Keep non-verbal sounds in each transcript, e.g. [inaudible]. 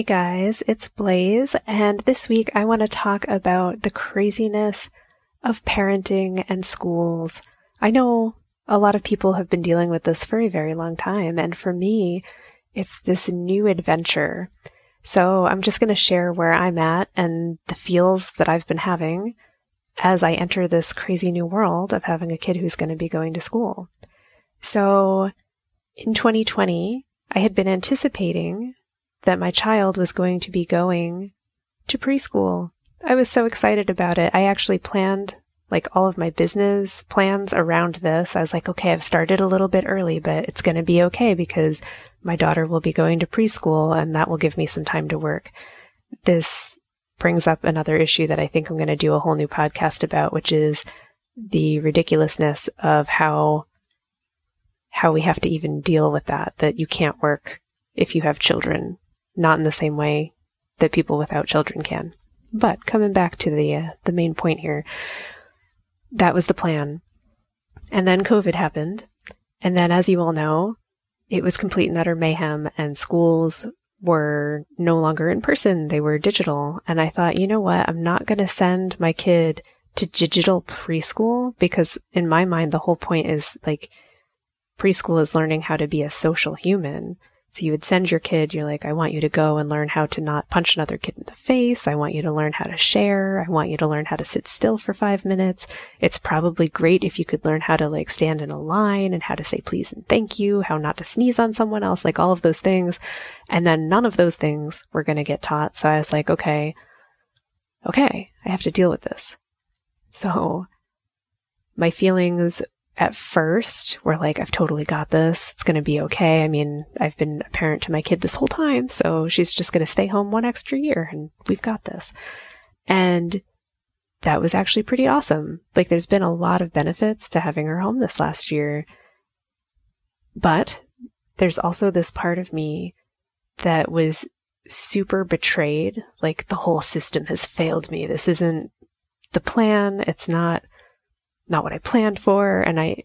Hey guys, it's Blaze, and this week I want to talk about the craziness of parenting and schools. I know a lot of people have been dealing with this for a very long time, and for me, it's this new adventure. So I'm just going to share where I'm at and the feels that I've been having as I enter this crazy new world of having a kid who's going to be going to school. So in 2020, I had been anticipating that my child was going to be going to preschool. I was so excited about it. I actually planned like all of my business plans around this. I was like, okay, I've started a little bit early, but it's going to be okay because my daughter will be going to preschool and that will give me some time to work. This brings up another issue that I think I'm going to do a whole new podcast about, which is the ridiculousness of how how we have to even deal with that that you can't work if you have children not in the same way that people without children can. But coming back to the uh, the main point here, that was the plan. And then COVID happened, and then as you all know, it was complete and utter mayhem and schools were no longer in person, they were digital. And I thought, you know what? I'm not going to send my kid to digital preschool because in my mind the whole point is like preschool is learning how to be a social human so you would send your kid, you're like, I want you to go and learn how to not punch another kid in the face. I want you to learn how to share. I want you to learn how to sit still for five minutes. It's probably great if you could learn how to like stand in a line and how to say please and thank you, how not to sneeze on someone else, like all of those things. And then none of those things were going to get taught. So I was like, okay, okay, I have to deal with this. So my feelings at first were like, I've totally got this. It's going to be okay. I mean, I've been a parent to my kid this whole time, so she's just going to stay home one extra year and we've got this. And that was actually pretty awesome. Like, there's been a lot of benefits to having her home this last year. But there's also this part of me that was super betrayed. Like, the whole system has failed me. This isn't the plan. It's not not what I planned for. And I,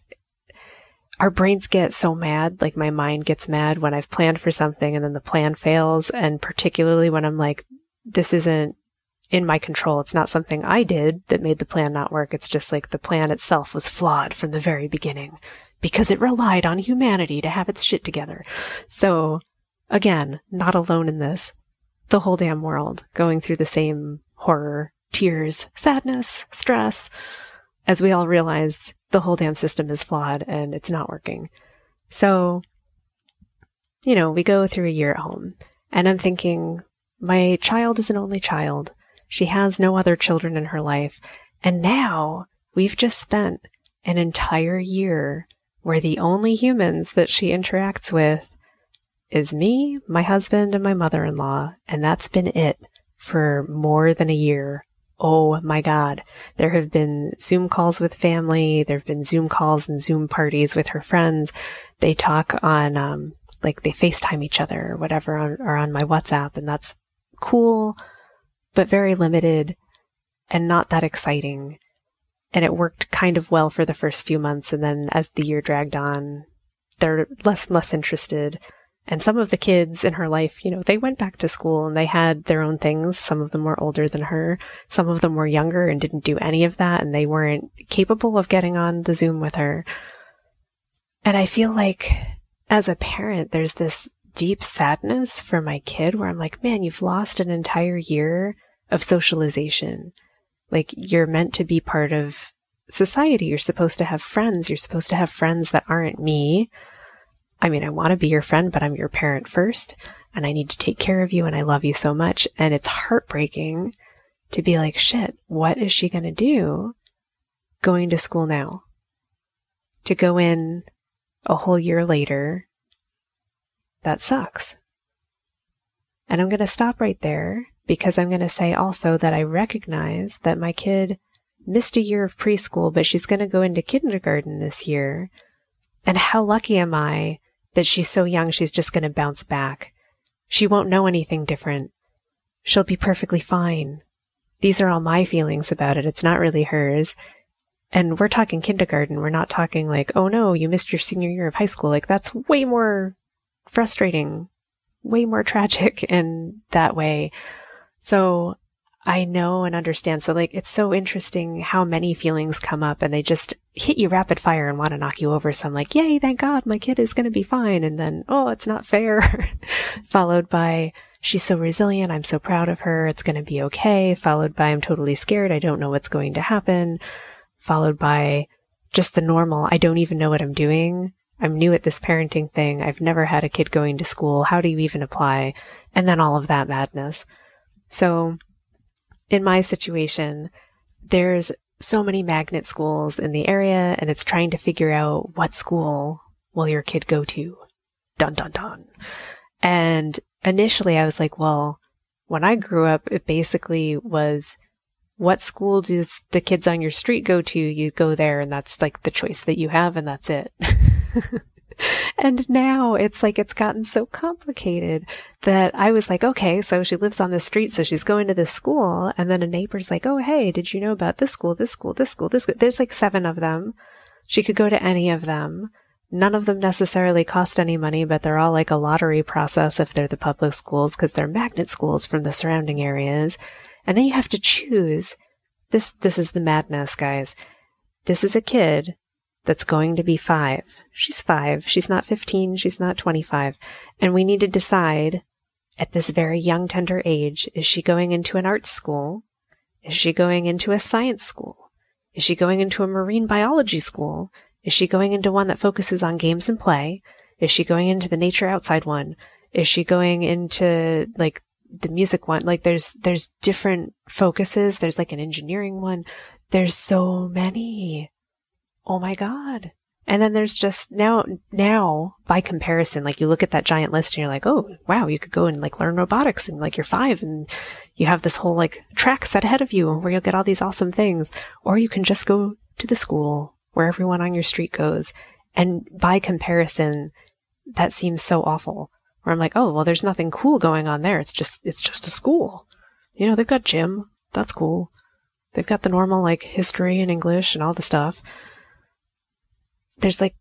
our brains get so mad, like my mind gets mad when I've planned for something and then the plan fails. And particularly when I'm like, this isn't in my control. It's not something I did that made the plan not work. It's just like the plan itself was flawed from the very beginning because it relied on humanity to have its shit together. So again, not alone in this. The whole damn world going through the same horror, tears, sadness, stress, as we all realize, the whole damn system is flawed and it's not working. So, you know, we go through a year at home, and I'm thinking, my child is an only child. She has no other children in her life. And now we've just spent an entire year where the only humans that she interacts with is me, my husband, and my mother in law. And that's been it for more than a year Oh my God. There have been Zoom calls with family. There have been Zoom calls and Zoom parties with her friends. They talk on, um, like they FaceTime each other or whatever on, or on my WhatsApp. And that's cool, but very limited and not that exciting. And it worked kind of well for the first few months. And then as the year dragged on, they're less and less interested. And some of the kids in her life, you know, they went back to school and they had their own things. Some of them were older than her. Some of them were younger and didn't do any of that and they weren't capable of getting on the Zoom with her. And I feel like as a parent, there's this deep sadness for my kid where I'm like, man, you've lost an entire year of socialization. Like you're meant to be part of society. You're supposed to have friends. You're supposed to have friends that aren't me I mean, I want to be your friend, but I'm your parent first, and I need to take care of you, and I love you so much. And it's heartbreaking to be like, shit, what is she going to do going to school now? To go in a whole year later that sucks. And I'm going to stop right there because I'm going to say also that I recognize that my kid missed a year of preschool, but she's going to go into kindergarten this year. And how lucky am I that she's so young, she's just going to bounce back. She won't know anything different. She'll be perfectly fine. These are all my feelings about it. It's not really hers. And we're talking kindergarten. We're not talking like, oh no, you missed your senior year of high school. Like that's way more frustrating, way more [laughs] tragic in that way. So I know and understand. So like, it's so interesting how many feelings come up and they just hit you rapid fire and want to knock you over. So I'm like, yay, thank God my kid is going to be fine. And then, oh, it's not fair. [laughs] Followed by, she's so resilient. I'm so proud of her. It's going to be okay. Followed by, I'm totally scared. I don't know what's going to happen. Followed by just the normal. I don't even know what I'm doing. I'm new at this parenting thing. I've never had a kid going to school. How do you even apply? And then all of that madness. So in my situation, there's so many magnet schools in the area and it's trying to figure out what school will your kid go to. Dun dun dun. And initially I was like, well, when I grew up, it basically was what school does the kids on your street go to? You go there and that's like the choice that you have and that's it. [laughs] [laughs] and now it's like it's gotten so complicated that I was like, okay, so she lives on the street, so she's going to this school. And then a neighbor's like, oh, hey, did you know about this school, this school, this school, this school? There's like seven of them. She could go to any of them. None of them necessarily cost any money, but they're all like a lottery process if they're the public schools because they're magnet schools from the surrounding areas. And then you have to choose. This, this is the madness, guys. This is a kid that's going to be five. She's five. She's not 15. She's not 25. And we need to decide at this very young, tender age is she going into an art school? Is she going into a science school? Is she going into a marine biology school? Is she going into one that focuses on games and play? Is she going into the nature outside one? Is she going into like the music one? Like there's, there's different focuses. There's like an engineering one. There's so many oh my God. And then there's just now, now by comparison, like you look at that giant list and you're like, oh, wow, you could go and like learn robotics and like you're five and you have this whole like track set ahead of you where you'll get all these awesome things. Or you can just go to the school where everyone on your street goes. And by comparison, that seems so awful. Where I'm like, oh, well, there's nothing cool going on there. It's just, it's just a school. You know, they've got gym. That's cool. They've got the normal like history and English and all the stuff there's like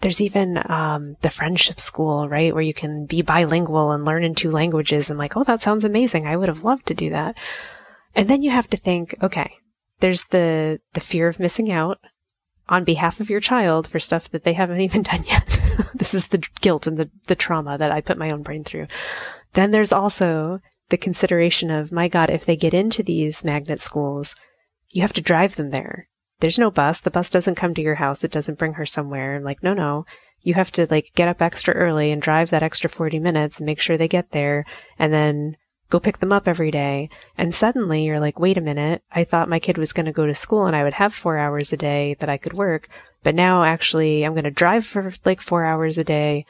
there's even um, the friendship school, right, where you can be bilingual and learn in two languages. And like, oh, that sounds amazing. I would have loved to do that. And then you have to think, okay, there's the the fear of missing out on behalf of your child for stuff that they haven't [laughs] even done yet. this is the guilt and the the trauma that I put my own brain through. Then there's also the consideration of, my God, if they get into these magnet schools, you have to drive them there there's no bus. The bus doesn't come to your house. It doesn't bring her somewhere. I'm like, no, no. You have to like get up extra early and drive that extra 40 minutes and make sure they get there and then go pick them up every day. And suddenly you're like, wait a minute. I thought my kid was going to go to school and I would have four hours a day that I could work. But now actually I'm going to drive for like four hours a day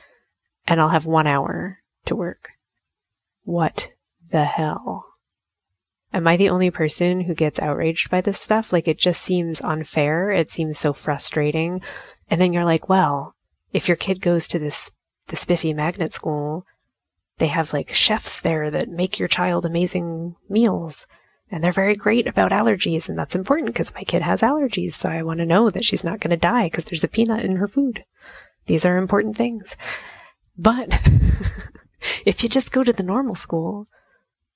and I'll have one hour to work. What the hell? Am I the only person who gets outraged by this stuff? Like, it just seems unfair. It seems so frustrating. And then you're like, well, if your kid goes to this, the spiffy magnet school, they have like chefs there that make your child amazing meals. And they're very great about allergies. And that's important because my kid has allergies. So I want to know that she's not going to die because there's a peanut in her food. These are important things. But [laughs] if you just go to the normal school,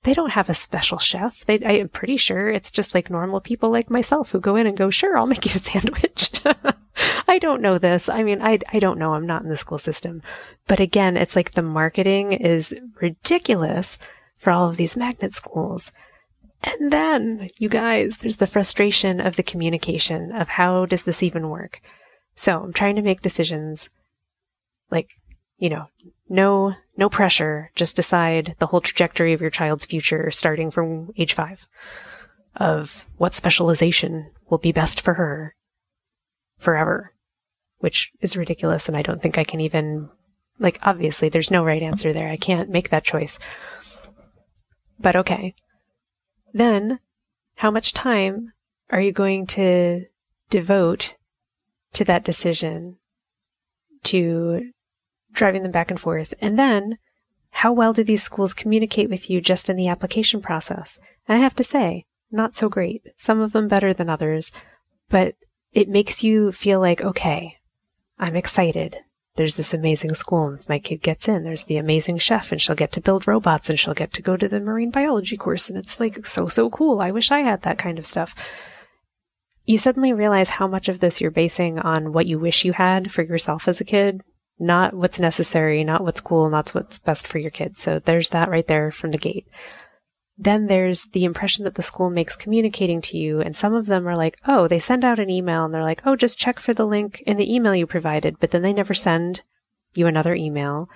they don't have a special chef. They, I am pretty sure it's just like normal people like myself who go in and go, sure, I'll make you a sandwich. [laughs] I don't know this. I mean, I, I don't know. I'm not in the school system. But again, it's like the marketing is ridiculous for all of these magnet schools. And then, you guys, there's the frustration of the communication of how does this even work? So I'm trying to make decisions like, you know, no, no pressure. Just decide the whole trajectory of your child's future starting from age five of what specialization will be best for her forever, which is ridiculous. And I don't think I can even Like, obviously, there's no right answer there. I can't make that choice. But okay. Then, how much time are you going to devote to that decision, to driving them back and forth? And then, how well do these schools communicate with you just in the application process? And I have to say, not so great. Some of them better than others, but it makes you feel like, okay, I'm excited. There's this amazing school, and if my kid gets in, there's the amazing chef, and she'll get to build robots, and she'll get to go to the marine biology course, and it's like so, so cool. I wish I had that kind of stuff. You suddenly realize how much of this you're basing on what you wish you had for yourself as a kid, not what's necessary, not what's cool, not what's best for your kids. So there's that right there from the gate. Then there's the impression that the school makes communicating to you. And some of them are like, oh, they send out an email and they're like, oh, just check for the link in the email you provided. But then they never send you another email.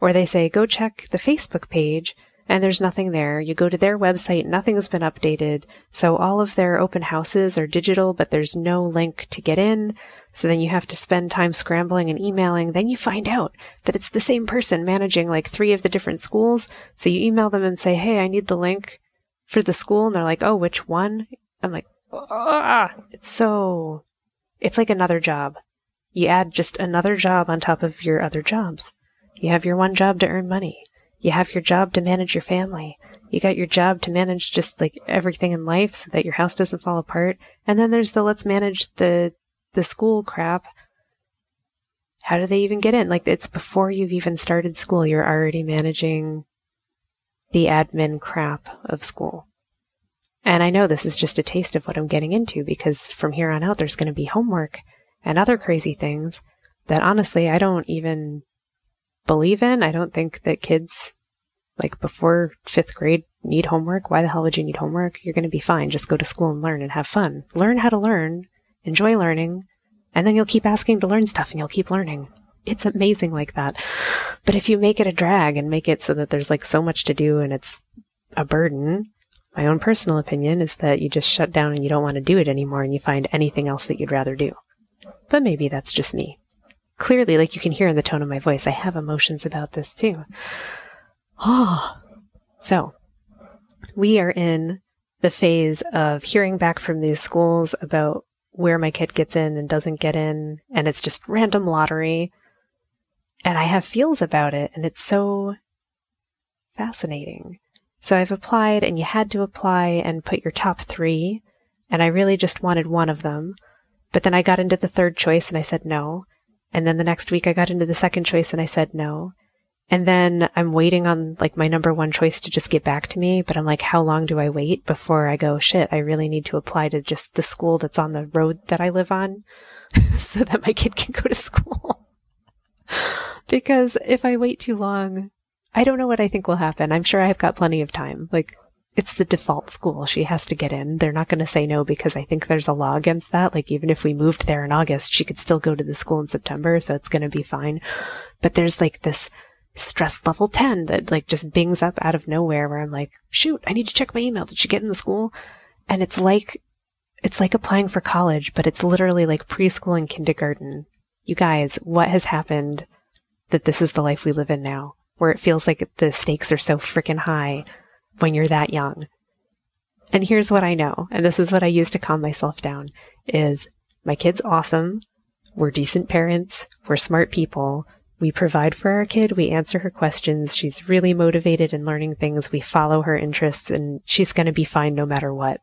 Or they say, go check the Facebook page and there's nothing there. You go to their website, nothing's been updated. So all of their open houses are digital, but there's no link to get in. So then you have to spend time scrambling and emailing. Then you find out that it's the same person managing like three of the different schools. So you email them and say, Hey, I need the link for the school. And they're like, Oh, which one? I'm like, ah, it's so, it's like another job. You add just another job on top of your other jobs. You have your one job to earn money. You have your job to manage your family. You got your job to manage just like everything in life so that your house doesn't fall apart. And then there's the let's manage the the school crap. How do they even get in? Like it's before you've even started school, you're already managing the admin crap of school. And I know this is just a taste of what I'm getting into because from here on out, there's going to be homework and other crazy things that honestly I don't even believe in. I don't think that kids like before fifth grade need homework. Why the hell would you need homework? You're going to be fine. Just go to school and learn and have fun. Learn how to learn, enjoy learning, and then you'll keep asking to learn stuff and you'll keep learning. It's amazing like that. But if you make it a drag and make it so that there's like so much to do and it's a burden, my own personal opinion is that you just shut down and you don't want to do it anymore and you find anything else that you'd rather do. But maybe that's just me clearly, like you can hear in the tone of my voice, I have emotions about this too. Oh, [sighs] so we are in the phase of hearing back from these schools about where my kid gets in and doesn't get in, and it's just random lottery. And I have feels about it, and it's so fascinating. So I've applied, and you had to apply and put your top three, and I really just wanted one of them. But then I got into the third choice and I said no. And then the next week I got into the second choice and I said no. And then I'm waiting on like my number one choice to just get back to me. But I'm like, how long do I wait before I go, shit, I really need to apply to just the school that's on the road that I live on [laughs] so that my kid can go to school. [laughs] because if I wait too long, I don't know what I think will happen. I'm sure I've got plenty of time. Like, it's the default school. She has to get in. They're not going to say no because I think there's a law against that. Like even if we moved there in August, she could still go to the school in September, so it's going to be fine. But there's like this stress level 10 that like just bings up out of nowhere where I'm like, shoot, I need to check my email. Did she get in the school? And it's like, it's like applying for college, but it's literally like preschool and kindergarten. You guys, what has happened that this is the life we live in now, where it feels like the stakes are so freaking high when you're that young. And here's what I know, and this is what I use to calm myself down is my kid's awesome. We're decent parents. We're smart people. We provide for our kid. We answer her questions. She's really motivated in learning things. We follow her interests and she's going to be fine no matter what.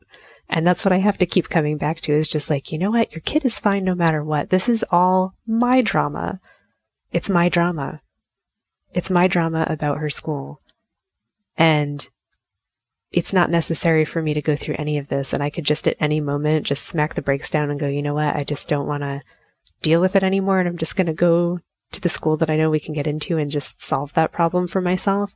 And that's what I have to keep coming back to is just like, you know what? Your kid is fine no matter what. This is all my drama. It's my drama. It's my drama about her school. And it's not necessary for me to go through any of this. And I could just at any moment just smack the brakes down and go, you know what? I just don't want to deal with it anymore. And I'm just going to go to the school that I know we can get into and just solve that problem for myself.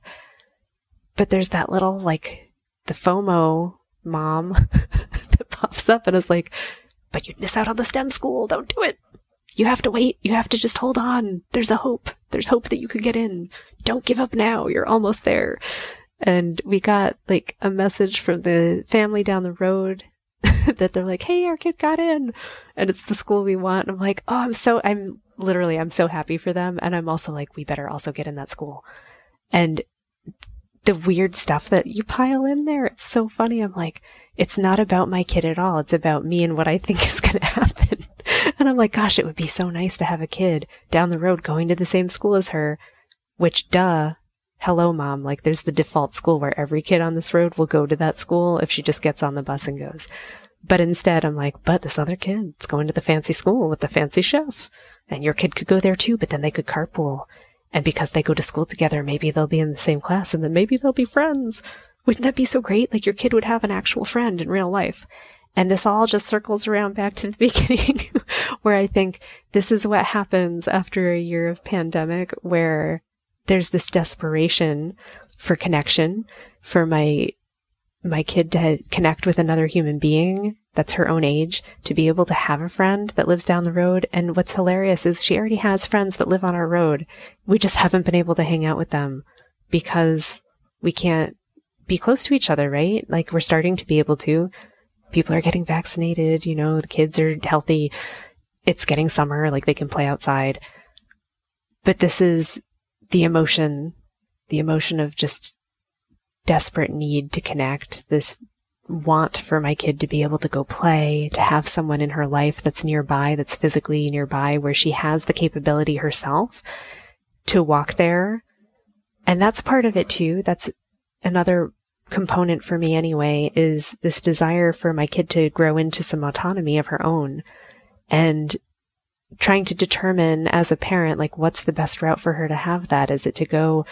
But there's that little, like, the FOMO mom [laughs] that pops up and is like, but you'd miss out on the STEM school. Don't do it. You have to wait. You have to just hold on. There's a hope. There's hope that you could get in. Don't give up now. You're almost there and we got like a message from the family down the road [laughs] that they're like, "Hey, our kid got in," and it's the school we want. And I'm like, "Oh, I'm so I'm literally, I'm so happy for them. And I'm also like, we better also get in that school. And the weird stuff that you pile in there, it's so funny. I'm like, it's not about my kid at all. It's about me and what I think is going [laughs] to happen. and I'm like, gosh, it would be so nice to have a kid down the road going to the same school as her, which, duh, hello, mom. Like, there's the default school where every kid on this road will go to that school if she just gets on the bus and goes. But instead, I'm like, but this other kid's going to the fancy school with the fancy chef. And your kid could go there too, but then they could carpool. And because they go to school together, maybe they'll be in the same class and then maybe they'll be friends. Wouldn't that be so great? Like your kid would have an actual friend in real life. And this all just circles around back to the [laughs] beginning where I think this is what happens after a year of pandemic where there's this desperation for connection, for my my kid to connect with another human being that's her own age, to be able to have a friend that lives down the road. And what's hilarious is she already has friends that live on our road. We just haven't been able to hang out with them because we can't be close to each other, right? Like we're starting to be able to. People are getting vaccinated, you know, the kids are healthy. It's getting summer, like they can play outside. But this is the emotion, the emotion of just desperate need to connect, this want for my kid to be able to go play, to have someone in her life that's nearby, that's physically nearby, where she has the capability herself to walk there. And that's part of it too. That's another component for me anyway, is this desire for my kid to grow into some autonomy of her own and trying to determine as a parent, like, what's the best route for her to have that? Is it to go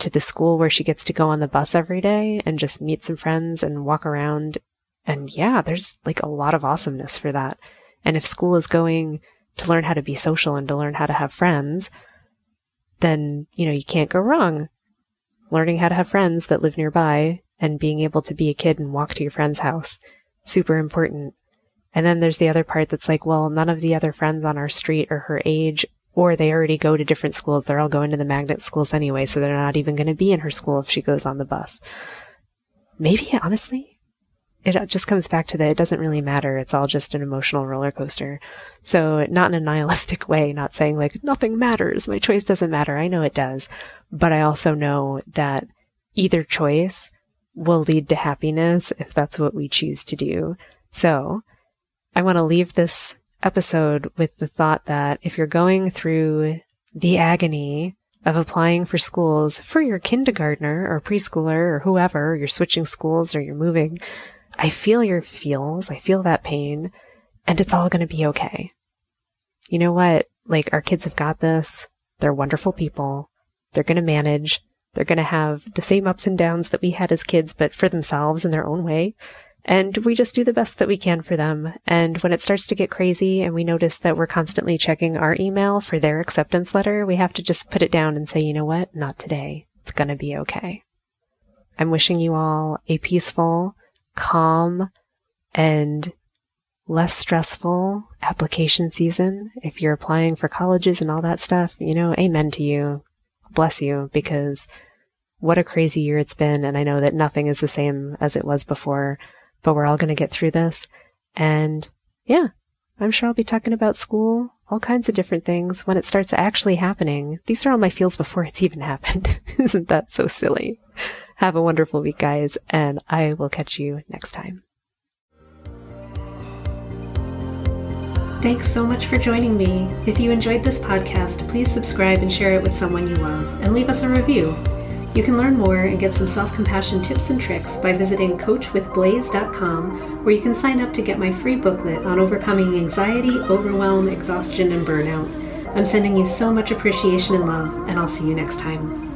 to the school where she gets to go on the bus every day and just meet some friends and walk around. And yeah, there's like a lot of awesomeness for that. And if school is going to learn how to be social and to learn how to have friends, then, you know, you can't go wrong. Learning how to have friends that live nearby and being able to be a kid and walk to your friend's house, super important. And then there's the other part that's like, well, none of the other friends on our street are her age or they already go to different schools. They're all going to the magnet schools anyway, so they're not even going to be in her school if she goes on the bus. Maybe, honestly, it uh, just comes back to that it doesn't really matter. It's all just an emotional roller coaster. So, not in a nihilistic way, not saying like nothing matters, my choice doesn't matter. I know it does. But I also know that either choice will lead to happiness if that's what we choose to do. So, I want to leave this episode with the thought that if you're going through the agony of applying for schools for your kindergartner or preschooler or whoever, you're switching schools or you're moving, I feel your feels. I feel that pain and it's all going to be okay. You know what? Like our kids have got this. They're wonderful people. They're going to manage. They're going to have the same ups and downs that we had as kids, but for themselves in their own way. And we just do the best that we can for them. And when it starts to get crazy and we notice that we're constantly checking our email for their acceptance letter, we have to just put it down and say, you know what? Not today. It's going to be okay. I'm wishing you all a peaceful, calm, and less stressful application season. If you're applying for colleges and all that stuff, you know, amen to you. Bless you because what a crazy year it's been. And I know that nothing is the same as it was before but we're all going to get through this. And yeah, I'm sure I'll be talking about school, all kinds of different things when it starts actually happening. These are all my feels before it's even [laughs] happened. Isn't that so silly? Have a wonderful week, guys, and I will catch you next time. Thanks so much for joining me. If you enjoyed this podcast, please subscribe and share it with someone you love, and leave us a review. You can learn more and get some self compassion tips and tricks by visiting coachwithblaze.com, where you can sign up to get my free booklet on overcoming anxiety, overwhelm, exhaustion, and burnout. I'm sending you so much appreciation and love, and I'll see you next time.